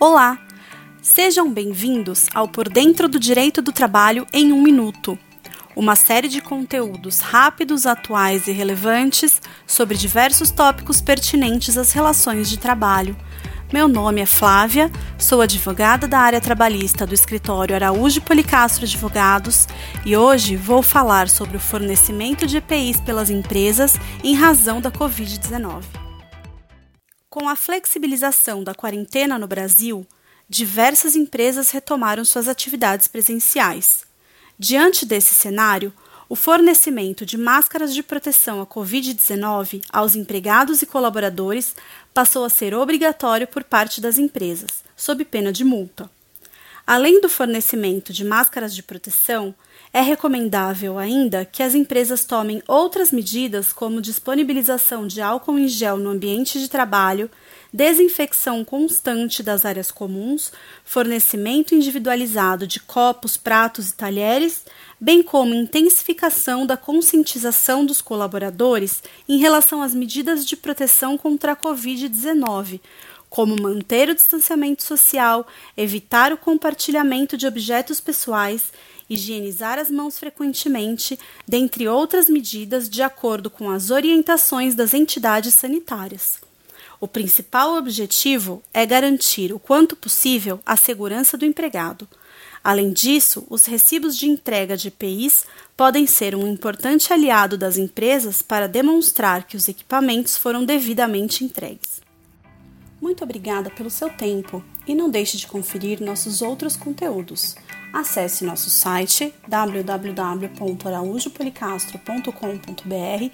Olá! Sejam bem-vindos ao Por Dentro do Direito do Trabalho em um Minuto, uma série de conteúdos rápidos, atuais e relevantes sobre diversos tópicos pertinentes às relações de trabalho. Meu nome é Flávia, sou advogada da área trabalhista do escritório Araújo Policastro Advogados e hoje vou falar sobre o fornecimento de EPIs pelas empresas em razão da Covid-19. Com a flexibilização da quarentena no Brasil, diversas empresas retomaram suas atividades presenciais. Diante desse cenário, o fornecimento de máscaras de proteção à Covid-19 aos empregados e colaboradores passou a ser obrigatório por parte das empresas, sob pena de multa. Além do fornecimento de máscaras de proteção, é recomendável ainda que as empresas tomem outras medidas, como disponibilização de álcool em gel no ambiente de trabalho, desinfecção constante das áreas comuns, fornecimento individualizado de copos, pratos e talheres, bem como intensificação da conscientização dos colaboradores em relação às medidas de proteção contra a Covid-19, como manter o distanciamento social, evitar o compartilhamento de objetos pessoais higienizar as mãos frequentemente, dentre outras medidas de acordo com as orientações das entidades sanitárias. O principal objetivo é garantir o quanto possível a segurança do empregado. Além disso, os recibos de entrega de EPIs podem ser um importante aliado das empresas para demonstrar que os equipamentos foram devidamente entregues. Muito obrigada pelo seu tempo e não deixe de conferir nossos outros conteúdos. Acesse nosso site www.araújopolicastro.com.br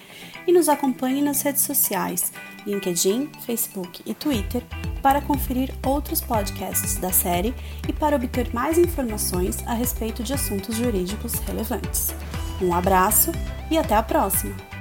e nos acompanhe nas redes sociais LinkedIn, Facebook e Twitter para conferir outros podcasts da série e para obter mais informações a respeito de assuntos jurídicos relevantes. Um abraço e até a próxima!